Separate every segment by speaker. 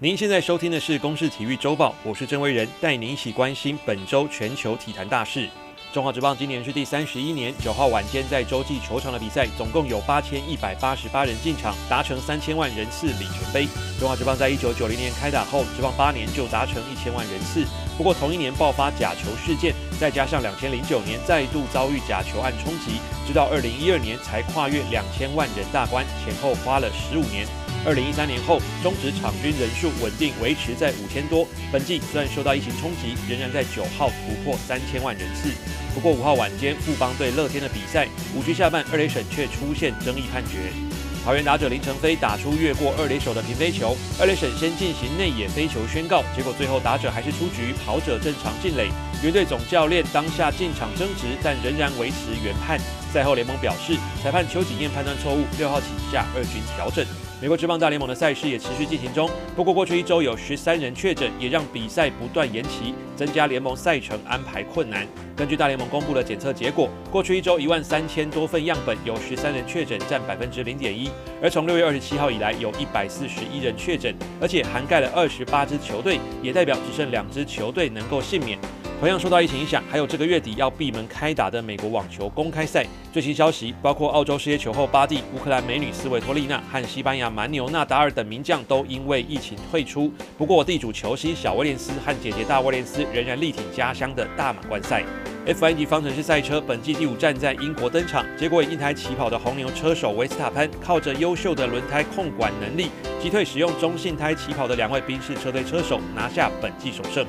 Speaker 1: 您现在收听的是《公视体育周报》，我是郑威仁，带您一起关心本周全球体坛大事。中华职棒今年是第三十一年，九号晚间在洲际球场的比赛，总共有八千一百八十八人进场，达成三千万人次里程碑。中华职棒在一九九零年开打后，职棒八年就达成一千万人次。不过同一年爆发假球事件，再加上两千零九年再度遭遇假球案冲击，直到二零一二年才跨越两千万人大关，前后花了十五年。二零一三年后，中职场均人数稳定维持在五千多。本季虽然受到疫情冲击，仍然在九号突破三千万人次。不过五号晚间富邦对乐天的比赛，五局下半二垒审却出现争议判决。桃园打者林承飞打出越过二垒手的平飞球，二垒审先进行内野飞球宣告，结果最后打者还是出局，跑者正常进垒。原队总教练当下进场争执，但仍然维持原判。赛后联盟表示，裁判邱景彦判断错误，六号起下二军调整。美国职棒大联盟的赛事也持续进行中，不过过去一周有十三人确诊，也让比赛不断延期，增加联盟赛程安排困难。根据大联盟公布的检测结果，过去一周一万三千多份样本有十三人确诊，占百分之零点一。而从六月二十七号以来，有一百四十一人确诊，而且涵盖了二十八支球队，也代表只剩两支球队能够幸免。同样受到疫情影响，还有这个月底要闭门开打的美国网球公开赛。最新消息，包括澳洲世界球后巴蒂、乌克兰美女斯维托利娜和西班牙蛮牛纳达尔等名将都因为疫情退出。不过，地主球星小威廉斯和姐姐大威廉斯仍然力挺家乡的大满贯赛。F1 级方程式赛车本季第五站在英国登场，结果以一台起跑的红牛车手维斯塔潘靠着优秀的轮胎控管能力，击退使用中性胎起跑的两位宾士车队车手，拿下本季首胜。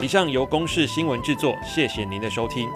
Speaker 1: 以上由公视新闻制作，谢谢您的收听。